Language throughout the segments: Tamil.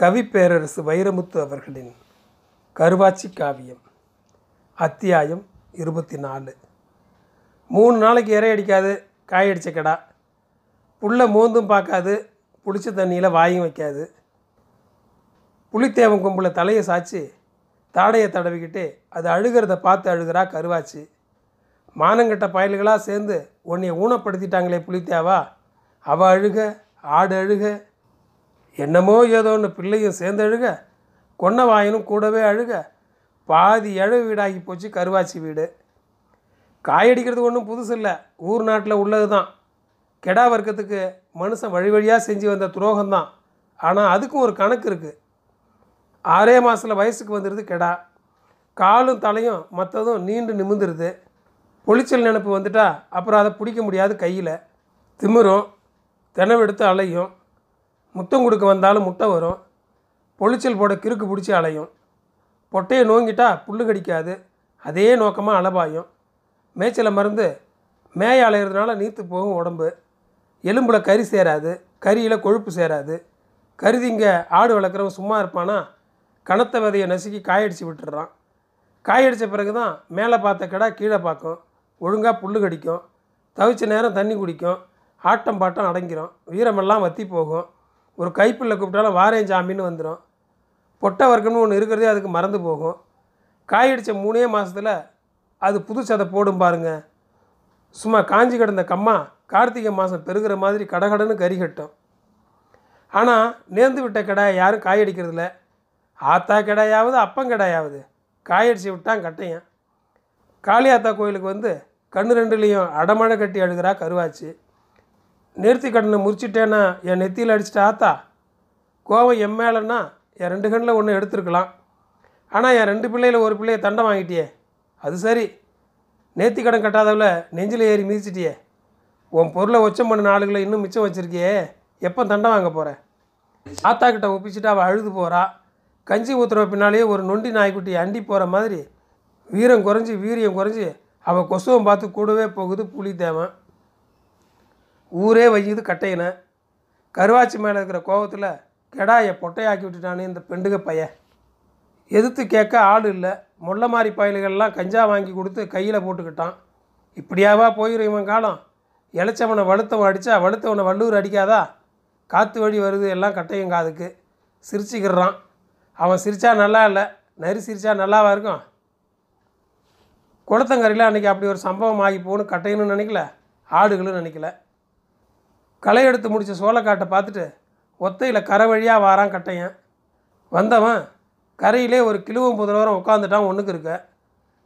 கவிப்பேரரசு வைரமுத்து அவர்களின் கருவாச்சி காவியம் அத்தியாயம் இருபத்தி நாலு மூணு நாளைக்கு இறை அடிக்காது காய் அடித்த கடா. புல்லை மோந்தும் பார்க்காது புளிச்ச தண்ணியில் வாயும் வைக்காது. புளித்தேவன் கும்பில் தலையை சாய்ச்சி தாடையை தடவிக்கிட்டு அது அழுகிறத பார்த்து அழுகிறா கருவாச்சி. மானங்கட்ட பயல்களாக சேர்ந்து உன்னை ஊனப்படுத்திட்டாங்களே புளித்தேவா அவள் அழுக ஆடு அழுக என்னமோ ஏதோன்னு பிள்ளையும் சேர்ந்து அழுக கொன்ன வாயினும் கூடவே அழுக பாதி இழவு வீடாகி போச்சு கருவாச்சி வீடு. காயடிக்கிறது ஒன்றும் புதுசு இல்லை ஊர் நாட்டில் உள்ளது தான். கெடா வர்க்கத்துக்கு மனுஷன் வழி வழியாக செஞ்சு வந்த துரோகம்தான். ஆனால் அதுக்கும் ஒரு கணக்கு இருக்குது ஆறே மாதத்தில் வயசுக்கு வந்துடுது கெடா. காலும் தலையும் மற்றதும் நீண்டு நிமிந்துருது பொளிச்சல் நினப்பு வந்துட்டா அப்புறம் அதை பிடிக்க முடியாது கையில். திமிரும் தினவெடுத்து அலையும். முத்தம் கொடுக்க வந்தாலும் முட்டை வரும். பொளிச்சல் போட கிறுக்கு பிடிச்சி அலையும். பொட்டையை நோங்கிட்டா புல்லு கடிக்காது. அதே நோக்கமாக அலபாயும். மேய்ச்சலை மருந்து மேய அலையிறதுனால நீத்து போகும் உடம்பு. எலும்பில் கறி சேராது. கறியில் கொழுப்பு சேராது. கருதிங்க ஆடு வளர்க்குறவன் சும்மா இருப்பானா? கனத்த விதையை நசுக்கி காயடிச்சு விட்டுடுறான் காயடித்த பிறகு தான் மேலே பார்த்த கடை கீழே பார்க்கும். ஒழுங்காக புல்லு கடிக்கும். தவிச்ச நேரம் தண்ணி குடிக்கும். ஆட்டம் பாட்டம் அடங்கிரும். வீரமெல்லாம் வத்தி போகும். ஒரு கைப்பிள்ளை கூப்பிட்டாலும் வாரேன் சாமின்னு வந்துடும் பொட்டை வர்க்கம்னு ஒன்று இருக்கிறதே அதுக்கு மறந்து போகும். காயடித்த மூணே மாதத்தில் அது புது சதை போடும் பாருங்க. சும்மா காஞ்சி கிடந்த கம்மா கார்த்திகை மாதம் பெருகிற மாதிரி கடகடன்னு கறி கட்டும். ஆனால் நேர்ந்து விட்ட கடாயை யாரும் காயடிக்கிறதில்ல ஆத்தா கடாயாவது அப்பம் கடாயாவது. காயடிச்சு விட்டான் கட்டையன். காளியாத்தா கோயிலுக்கு வந்து கண்ணு ரெண்டுலேயும் அடமழை கட்டி அழுகிறா கருவாச்சு. நிறுத்தி கடனை முறிச்சிட்டேன்னா என் நெத்தியில் அடிச்சிட்ட ஆத்தா கோவம் என் மேலேன்னா என் ரெண்டு கண்ணில் ஒன்று எடுத்துருக்கலாம். ஆனால் என் ரெண்டு பிள்ளையில் ஒரு பிள்ளையை தண்டம் வாங்கிட்டியே. அது சரி. நேர்த்தி கடன் கட்டாதவில் நெஞ்சில் ஏறி மிதிச்சிட்டியே. உன் பொருளை ஒச்சம் பண்ண ஆளுகளை இன்னும் மிச்சம் வச்சுருக்கியே. எப்போ தண்டம் வாங்க போகிற ஆத்தா கிட்ட ஒப்பிச்சுட்டு அவள் அழுது போகிறா கஞ்சி ஊற்றுற பின்னாலேயே ஒரு நொண்டி நாய்க்குட்டி அண்டி போகிற மாதிரி வீரம் குறைஞ்சி வீரியம் குறைஞ்சி அவள் கொசுவம் பார்த்து கூடவே போகுது புலி தேவன். ஊரே வையுது கட்டையின கருவாச்சி மேலே இருக்கிற கோவத்தில் கெடாயை பொட்டையாக்கி விட்டுட்டானே இந்த பெண்டுக பையன் எதிர்த்து கேட்க ஆள் இல்லை. முள்ள மாதிரி பயல்கள்லாம் கஞ்சா வாங்கி கொடுத்து கையில் போட்டுக்கிட்டான். இப்படியாவா போயிடும் இவன் காலம்? இளைச்சவனை வலுத்தவன் அடித்தா வலுத்தவனை வள்ளூர் அடிக்காதா? காற்று வழி வருது எல்லாம் கட்டையும் காதுக்கு. சிரிச்சுக்கிறான் அவன் சிரித்தா நல்லா இல்லை. நரி சிரித்தா நல்லாவா இருக்கும்? குளத்தங்கரையில் அன்றைக்கி அப்படி ஒரு சம்பவம் ஆகி போகணும் கட்டையன்னு நினைக்கல. ஆடுகளும் நினைக்கல. களை எடுத்து முடித்த சோளக்காட்டை பார்த்துட்டு ஒத்தையில் கரை வழியாக வாரான் கட்டையன். வந்தவன் கரையிலே ஒரு கிழுவம் புதலோரம் உட்காந்துட்டான் ஒன்றுக்கு இருக்க.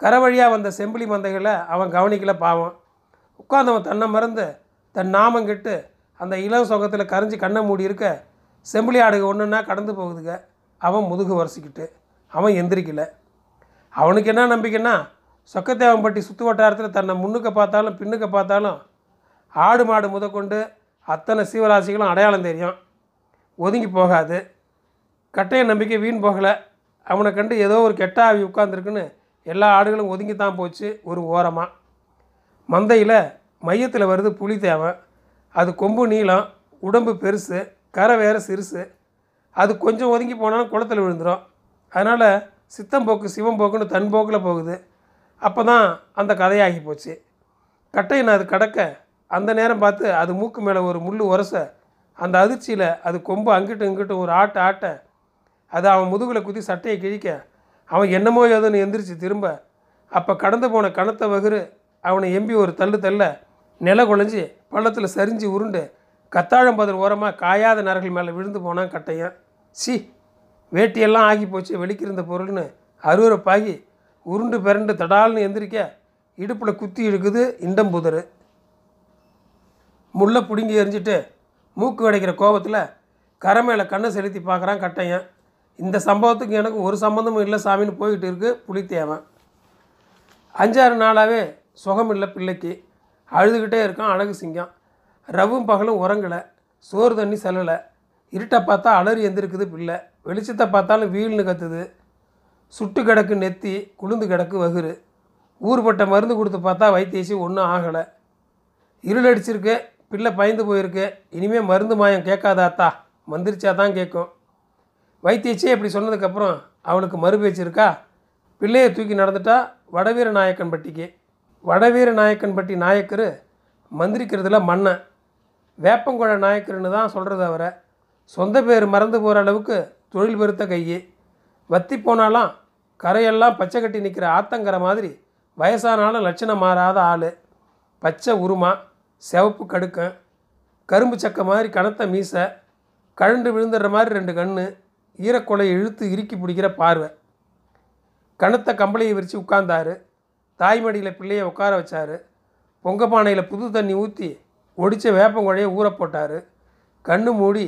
கரை வழியாக வந்த செம்பிளி மந்தைகளை அவன் கவனிக்கல பாவம். உட்காந்தவன் தன்னை மறந்து தன் நாமம் கெட்டு அந்த இளம் சொகத்தில் கரைஞ்சி கண்ணை மூடி இருக்க செம்பிளி ஆடுக ஒன்றுன்னா கடந்து போகுதுங்க அவன் முதுகு வரிசிக்கிட்டு அவன் எந்திரிக்கல. அவனுக்கு என்ன நம்பிக்கைன்னா சொக்கத்தேவன்பட்டி சுற்று வட்டாரத்தில் தன்னை முன்னுக்க பார்த்தாலும் பின்னுக்க பார்த்தாலும் ஆடு மாடு முதற்கொண்டு அத்தனை சீவராசிகளும் அடையாளம் தெரியும். ஒதுங்கி போகாது. கட்டைய நம்பிக்கை வீண் போகலை. அவனை கண்டு ஏதோ ஒரு கெட்ட ஆவி உட்காந்துருக்குன்னு எல்லா ஆடுகளும் ஒதுங்கி தான் போச்சு ஒரு ஓரமாக மந்தையில் மையத்தில் வருது புலி தேவன் அது கொம்பு நீளம் உடம்பு பெருசு கரை வேறு சிறுசு. அது கொஞ்சம் ஒதுங்கி போனாலும் குளத்தில் விழுந்துடும் அதனால் சித்தம்போக்கு சிவம்போக்குன்னு தன் போக்கில் போகுது. அப்போ தான் அந்த கதையாகி போச்சு. கட்டையின் அது கடக்க அந்த நேரம் பார்த்து அது மூக்கு மேலே ஒரு முள் உரச அந்த அதிர்ச்சியில் அது கொம்பு அங்கிட்டும் இங்கிட்டும் ஒரு ஆட்ட ஆட்ட. அது அவன் முதுகில் குத்தி சட்டையை கிழிக்க அவன் என்னமோ ஏதோன்னு எந்திரிச்சு திரும்ப அப்போ கடந்து போன கணத்த வகுறு அவனை எம்பி ஒரு தள்ளு தள்ள நில குழஞ்சி பள்ளத்தில் சரிஞ்சு உருண்டு கத்தாழம்பதில் ஓரமாக காயாத நரகள் மேலே விழுந்து போனான் கட்டையன். சி வேட்டியெல்லாம் ஆகி போச்சு வெளிக்கிருந்த பொருள்னு அருவறுப்பாகி உருண்டு பிறண்டு தடால்னு எந்திரிக்க இடுப்பில் குத்தி இழுக்குது இண்டம்புதரு முள்ளை பிடுங்கி எரிஞ்சிட்டு மூக்கு கிடைக்கிற கோபத்தில் கரை மேலே கண்ணை செலுத்தி பார்க்குறான் கட்டையன். இந்த சம்பவத்துக்கு எனக்கு ஒரு சம்மந்தமும் இல்லை சாமின்னு போய்கிட்டு இருக்கு புலித்தேவன். அஞ்சாறு நாளாகவே சுகம் இல்லை பிள்ளைக்கு. அழுதுகிட்டே இருக்கான் அழகு சிங்கம். ரவும் பகலும் உறங்கலை சோறு தண்ணி செல்லலை. இருட்டை பார்த்தா அலறி எந்திருக்குது பிள்ளை. வெளிச்சத்தை பார்த்தாலும் வீல்னு கத்துது. சுட்டு கிடக்கு நெத்தி குளுந்து கிடக்கு வகுறு. ஊர்பட்ட மருந்து கொடுத்து பார்த்தா வைத்தியசி ஒன்றும் ஆகலை. இருள் அடிச்சிருக்கு பிள்ளை பயந்து போயிருக்கு. இனிமேல் மருந்து மாயம் கேட்காதாத்தா மந்திரிச்சா தான் கேட்கும். வைத்தியச்சே இப்படி சொன்னதுக்கப்புறம் அவளுக்கு மறுபேச்சு இருக்கா? பிள்ளையை தூக்கி நடந்துட்டா வடவீர நாயக்கன்பட்டிக்கு வடவீர நாயக்கன்பட்டி நாயக்கர் மந்திரிக்கிறதுல மன்னன் வேப்பங்குழ நாயக்கர்னு தான் சொல்கிறது அவரை. சொந்த பேர் மறந்து போகிற அளவுக்கு தொழில் பெருத்த கையே. வத்தி போனாலாம் கரையெல்லாம் பச்சை கட்டி நிற்கிற ஆத்தங்கரை மாதிரி வயசானாலும் லட்சணம் மாறாத ஆள். பச்சை உருமா. சிவப்பு கடுக்கன் கரும்பு சக்கை மாதிரி கனத்த மீசை கழண்டு விழுந்துடுற மாதிரி ரெண்டு கண்ணு ஈரக்கொலையை இழுத்து இறுக்கி பிடிக்கிற பார்வை. கனத்த கம்பளியை விரித்து உட்கார்ந்தாரு. தாய்மடியில் பிள்ளையை உட்கார வச்சாரு. பொங்க பானையில் புது தண்ணி ஊற்றி ஒடித்த வேப்பங்குழையை ஊற போட்டார். கண்ணு மூடி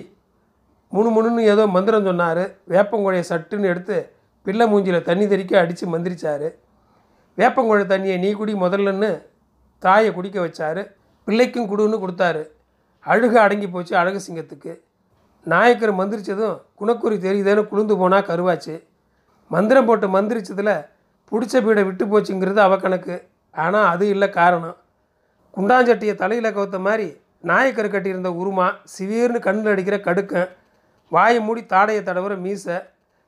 முணுமுணுன்னு ஏதோ மந்திரம் சொன்னார். வேப்பங்குழையை சட்டுன்னு எடுத்து பிள்ளை மூஞ்சியில் தண்ணி தெறிக்க அடித்து மந்திரிச்சார். வேப்பங்குழை தண்ணியை நீ குடி முதல்லன்னு தாயை குடிக்க வச்சார். பிள்ளைக்கும் குடுன்னு கொடுத்தாரு. அழுக அடங்கி போச்சு அழகு சிங்கத்துக்கு நாயக்கர் மந்திரிச்சதும் குணக்குறி தெரியுதேன்னு குளிந்து போனால் கருவாச்சு. மந்திரம் போட்டு மந்திரிச்சதில் பிடிச்ச பீடை விட்டு போச்சுங்கிறது அவ கணக்கு. ஆனால் அது இல்லை காரணம். குண்டாஞ்சட்டியை தலையில் கவுத்த மாதிரி நாயக்கர் கட்டியிருந்த உருமா சிவீர்னு கண்ணில் அடிக்கிற கடுக்கன் வாயை மூடி தாடையை தடவுற மீசை.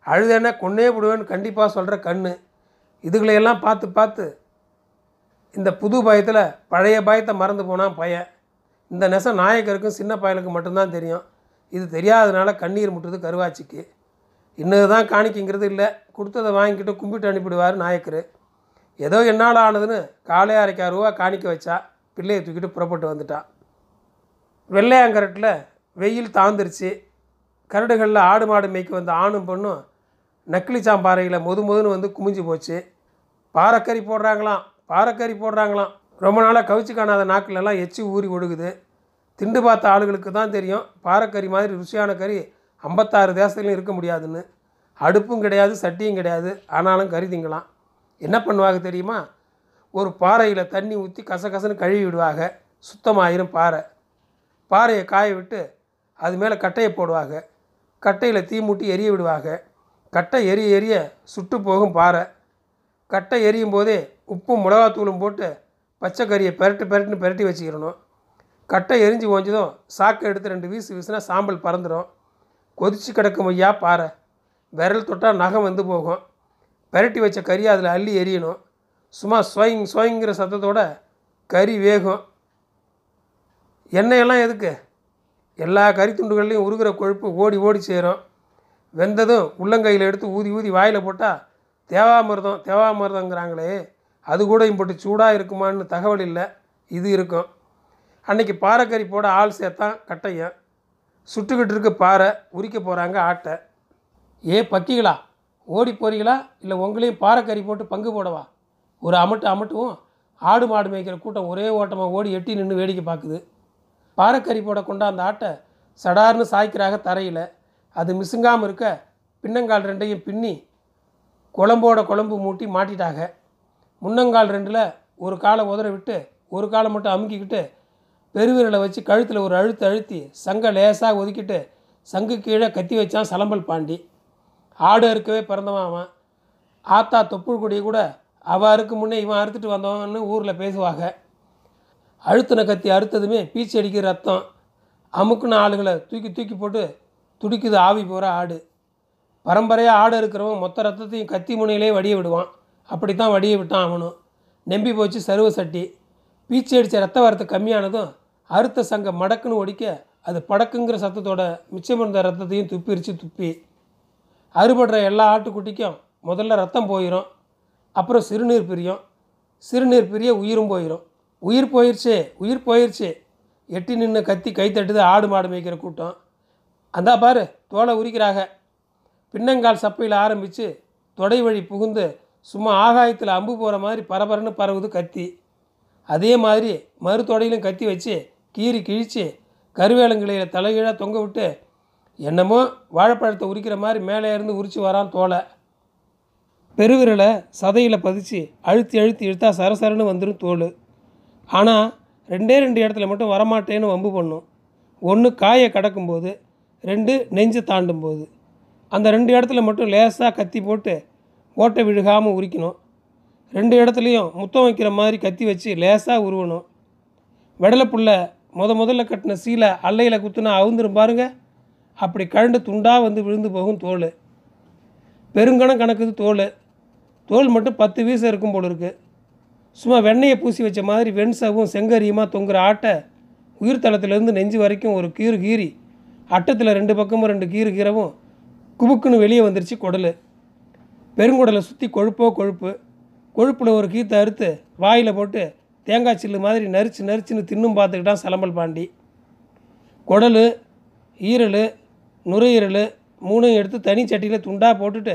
அழுதேன்னா கொன்னே விடுவேன்னு கண்டிப்பாக சொல்கிற கண்ணு. இதுகளையெல்லாம் பார்த்து பார்த்து இந்த புது பயத்தில் பழைய பயத்தை மறந்து போனால் பையன் இந்த நெசம் நாயக்கருக்கும் சின்ன பயலுக்கும் மட்டும்தான் தெரியும். இது தெரியாதனால கண்ணீர் முட்டுது கருவாச்சிக்கு. இன்னது தான் காணிக்கைங்கிறது இல்லை. கொடுத்ததை வாங்கிக்கிட்டு கும்பிட்டு அனுப்பிடுவார் நாயக்கர். ஏதோ என்னால் ஆனதுன்னு காலே அரைக்காயிரம் ரூபா காணிக்க வச்சா பிள்ளையை தூக்கிட்டு புறப்பட்டு வந்துட்டான் வெள்ளையாங்கரட்டில் வெயில் தாழ்ந்துருச்சு. கரடுகளில் ஆடு மாடு மேய்க்க வந்த ஆணும் பொண்ணும் நக்கிலிச்சாம்பாறையில் மொது மொதுன்னு வந்து குமிஞ்சு போச்சு. பாறைக்கறி போடுறாங்களாம். பாறைக்கறி போடுறாங்களாம். ரொம்ப நாளாக கவிச்சு காணாத நாக்கிலெல்லாம் எச்சி ஊறி ஒழுகுது திண்டு பார்த்த ஆளுகளுக்கு தான் தெரியும். பாறைக்கறி மாதிரி ருசியான கறி ஐம்பத்தாறு தேசத்துலையும் இருக்க முடியாதுன்னு. அடுப்பும் கிடையாது சட்டியும் கிடையாது. ஆனாலும் கறி திங்கலாம். என்ன பண்ணுவாங்க தெரியுமா? ஒரு பாறையில் தண்ணி ஊற்றி கசகசன்னு கழுவி விடுவாங்க. சுத்தமாயிரும் பாறை. பாறையை காய விட்டு அது மேலே கட்டையை போடுவாங்க. கட்டையில் தீ மூட்டி எரிய விடுவாங்க. கட்டை எரிய எரிய சுட்டு போகும் பாறை. கட்டை எரியும் போதே உப்பும் மிளகாத்தூளும் போட்டு பச்சை கறியை பெரட்டு பெரட்டுன்னு பெரட்டி வச்சுக்கிறணும். கட்டை எரிஞ்சு ஓஞ்சதும் சாக்கை எடுத்து ரெண்டு வீசு வீசுனா சாம்பல் பறந்துடும் கொதிச்சு கிடக்கும் ஐயா பாறை. விரல் தொட்டால் நகம் வந்து போகும். பெரட்டி வச்ச கறி அதில் அள்ளி எரியணும். சும்மா ஸ்வயிங் ஸ்வயிங்கிற சத்தத்தோட கறி வேகும். எண்ணெயெல்லாம் எதுக்கு? எல்லா கறி துண்டுகள்லையும் உருகிற கொழுப்பு ஓடி ஓடி சேரும். வெந்ததும் உள்ளங்கையில் எடுத்து ஊதி ஊதி வாயில் போட்டால் தேவாமிர்தம் தேவாமிர்தங்கிறாங்களே அது கூட போட்டு சூடாக இருக்குமான்னு தகவல் இல்லை. இது இருக்கும். அன்னைக்கு பாறைக்கறி போட ஆள் சேர்த்தான் கட்டையன் சுட்டுக்கிட்டு இருக்க பாறை உரிக்க போகிறாங்க ஆட்டை. ஏ பக்கிகளா? ஓடி போகிறீங்களா இல்லை உங்களையும் பாறைக்கறி போட்டு பங்கு போடவா? ஒரு அமட்டு அமட்டுவோம் ஆடு மாடு மேய்க்கிற கூட்டம் ஒரே ஓட்டமாக ஓடி எட்டி நின்று வேடிக்கை பார்க்குது பாறைக்கறி போட கொண்டாந்த ஆட்டை சடார்னு சாய்க்கிறாங்க தரையில். அது மிசுங்காமல் இருக்க பின்னங்கால் ரெண்டையும் பின்னி குழம்போட குழம்பு மூட்டி மாட்டிட்டாங்க முன்னங்கால் ரெண்டில் ஒரு காலை உதற விட்டு ஒரு காலை மட்டும் அமுக்கிக்கிட்டு பெருவிரலை வச்சு கழுத்தில் ஒரு அழுத்து அழுத்தி சங்கை லேசாக ஒதுக்கிட்டு சங்கு கீழே கத்தி வச்சான் சலம்பல் பாண்டி. ஆடு அறுக்கவே பிறந்தவன் அவன். ஆத்தா தொப்புள் கொடியை கூட அவ அறுக்கு முன்னே இவன் அறுத்துட்டு வந்தவன்னு ஊரில் பேசுவாங்க. அழுத்தின கத்தி அறுத்ததுமே பீச்சி அடிக்கிற ரத்தம். அமுக்குன ஆளுகளை தூக்கி தூக்கி போட்டு துடிக்குது ஆவி போகிற ஆடு. பரம்பரையாக ஆடு இருக்கிறவன் மொத்த ரத்தத்தையும் கத்தி முனையிலே வடிய விடுவான். அப்படி தான் வடியை விட்டான் அவனும் நம்பி போச்சு சருவ சட்டி. பீச்சி அடித்த ரத்த வரத்து கம்மியானதும் அறுத்த சங்கம் மடக்குன்னு ஒடிக்க அது படக்குங்கிற சத்தத்தோட மிச்சம் இருந்த ரத்தத்தையும் துப்பிரிச்சு துப்பி. அறுபடுற எல்லா ஆட்டுக்குட்டிக்கும் முதல்ல ரத்தம் போயிடும் அப்புறம் சிறுநீர் பிரியும். சிறுநீர் பிரிய உயிரும் போயிடும் உயிர் போயிடுச்சு உயிர் போயிடுச்சு எட்டி நின்று கத்தி கை தட்டுது ஆடு மாடு மேய்க்கிற கூட்டம். அந்தா பாரு தோலை உரிக்கிறாக. பின்னங்கால் சப்பையில் ஆரம்பித்து தொடை வழி புகுந்து சும்மா ஆகாயத்தில் அம்பு போகிற மாதிரி பரபரன்னு பரவுது கத்தி. அதே மாதிரி மறுத்தொடையிலும் கத்தி வச்சு கீறி கிழித்து கருவேலங்கிளையில் தலைகீழாக தொங்க விட்டு என்னமோ வாழைப்பழத்தை உரிக்கிற மாதிரி மேலே இருந்து உரிச்சு வரான் தோலை. பெருவிரலை சதையில் பதிச்சு அழுத்தி அழுத்தி இழுத்தா சரசரன்னு வந்துடும் தோல். ஆனால் ரெண்டே ரெண்டு இடத்துல மட்டும் வரமாட்டேன்னு வம்பு பண்ணும். ஒன்று காயை கடக்கும்போது ரெண்டு நெஞ்சு தாண்டும் போது அந்த ரெண்டு இடத்துல மட்டும் லேசாக கத்தி போட்டு ஓட்டை விழுகாமல் உரிக்கணும். ரெண்டு இடத்துலையும் முத்தம் வைக்கிற மாதிரி கத்தி வச்சு லேசாக உருவணும். வெடலை புள்ள முத முதல்ல கட்டின சீலை அல்லையில் குத்துனா அவுந்துரும் பாருங்க. அப்படி கழண்டு துண்டாக வந்து விழுந்து போகும் தோல். பெருங்கணம் கணக்குது தோல். தோல் மட்டும் பத்து வீசம் இருக்கும் போல் இருக்குது சும்மா வெண்ணெயை பூசி வச்ச மாதிரி வெண் சவும் செங்கரியுமா தொங்குற ஆட்டை உயிர் தளத்திலேருந்து நெஞ்சு வரைக்கும் ஒரு கீறு கீறி அட்டத்தில் ரெண்டு பக்கமும் ரெண்டு கீறு கீரவும் குபுக்குன்னு வெளியே வந்துருச்சு குடல். பெருங்குடலை சுற்றி கொழுப்போ கொழுப்பு. கொழுப்பில் ஒரு கீத்தை அறுத்து வாயில் போட்டு தேங்காய் சில்லு மாதிரி நரிச்சு நரிச்சுன்னு தின்னும் பார்த்துக்கிட்டான் சிலம்பல் பாண்டி. குடல் ஈரல் நுரையீரல் மூணையும் எடுத்து தனி சட்டியில் துண்டாக போட்டுட்டு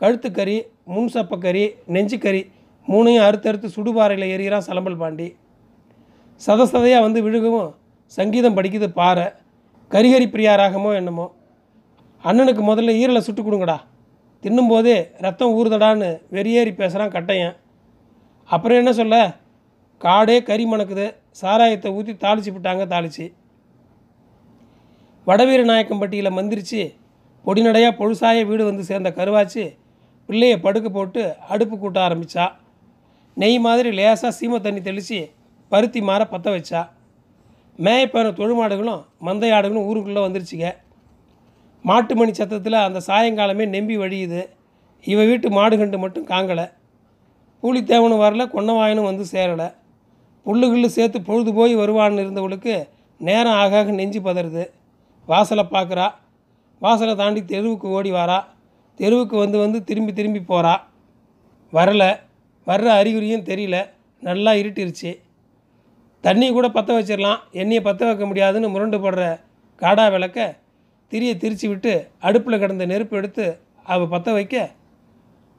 கழுத்துக்கறி முன் சப்பக்கறி நெஞ்சுக்கறி மூணையும் அறுத்து அறுத்து சுடுபாறையில் எறிகிறான் சலம்பல் பாண்டி. சத சதையாக வந்து விழுகவும் சங்கீதம் படிக்குது பாறை. கரிகரி பிரியாராகமோ என்னமோ. அண்ணனுக்கு முதல்ல ஈரலை சுட்டு கொடுங்கடா. தின்னும்போது ரத்தம் ஊறுதடான்னு வெறியேறி பேசுகிறான் கட்டையன். அப்புறம் என்ன சொல்ல? காடே கறி மணக்குது. சாராயத்தை ஊற்றி தாளிச்சு விட்டாங்க தாளிச்சு. வடவீர நாயக்கம்பட்டியில் மந்திரிச்சு பொடிநடையாக பொழுசாய வீடு வந்து சேர்ந்த கருவாச்சு பிள்ளையை படுக்க போட்டு அடுப்பு கூட்ட ஆரம்பித்தா நெய் மாதிரி லேசாக சீமை தண்ணி தெளித்து பருத்தி மாற பற்ற வச்சா. மேயப்பேன தொழுமாடுகளும் மந்தையாடுகளும் ஊருக்குள்ளே வந்துருச்சுங்க. மாட்டு மணி சத்தத்தில் அந்த சாயங்காலமே நெம்பி வழியுது. இவ வீட்டு மாடுகண்டு மட்டும் காங்கலை. பூலித்தேவனும் வரல கொன்னவாயனும் வந்து சேரலை. புல்லு கில்லு சேர்த்து பொழுது போய் வருவான்னு இருந்தவளுக்கு நேரம் ஆக ஆக நெஞ்சு பதறுது. வாசலை பார்க்குறா. வாசலை தாண்டி தெருவுக்கு ஓடி வாரா. தெருவுக்கு வந்து வந்து திரும்பி திரும்பி போகிறா வரலை. வர்ற அறிகுறியும் தெரியல. நல்லா இருட்டிருச்சு. தண்ணி கூட பற்ற வச்சிடலாம். எண்ணியை பற்ற வைக்க முடியாதுன்னு முரண்டு போடுற காடா விளக்க திரியை திரிச்சு விட்டு அடுப்பில் கிடந்த நெருப்பு எடுத்து அவள் பற்ற வைக்க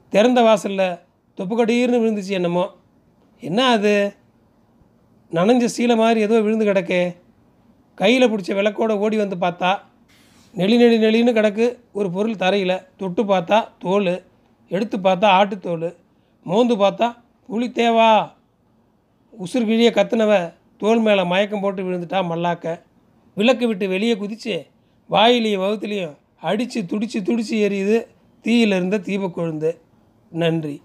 திறந்த வாசலில் தொப்புக்கடீர்னு விழுந்துச்சு என்னமோ. என்ன அது? நனைஞ்ச சீலை மாதிரி ஏதோ விழுந்து கிடக்கே. கையில் பிடிச்ச விளக்கோட ஓடி வந்து பார்த்தா நெளி நெளி நெளின்னு கிடக்கு ஒரு பொருள் தரையில். தொட்டு பார்த்தா தோல் எடுத்து பார்த்தா ஆட்டுத்தோல் மோந்து பார்த்தா புளித்தேவா. உசுர் கிழிய கத்துனவ தோல் மேலே மயக்கம் போட்டு விழுந்துட்டா மல்லாக்க. விளக்கு விட்டு வெளியே குதிச்சு வாயிலையும் வகுத்துலேயும் அடித்து துடித்து துடித்து எரியுது. தீயிலிருந்த தீபக்கொழுந்து நன்றி.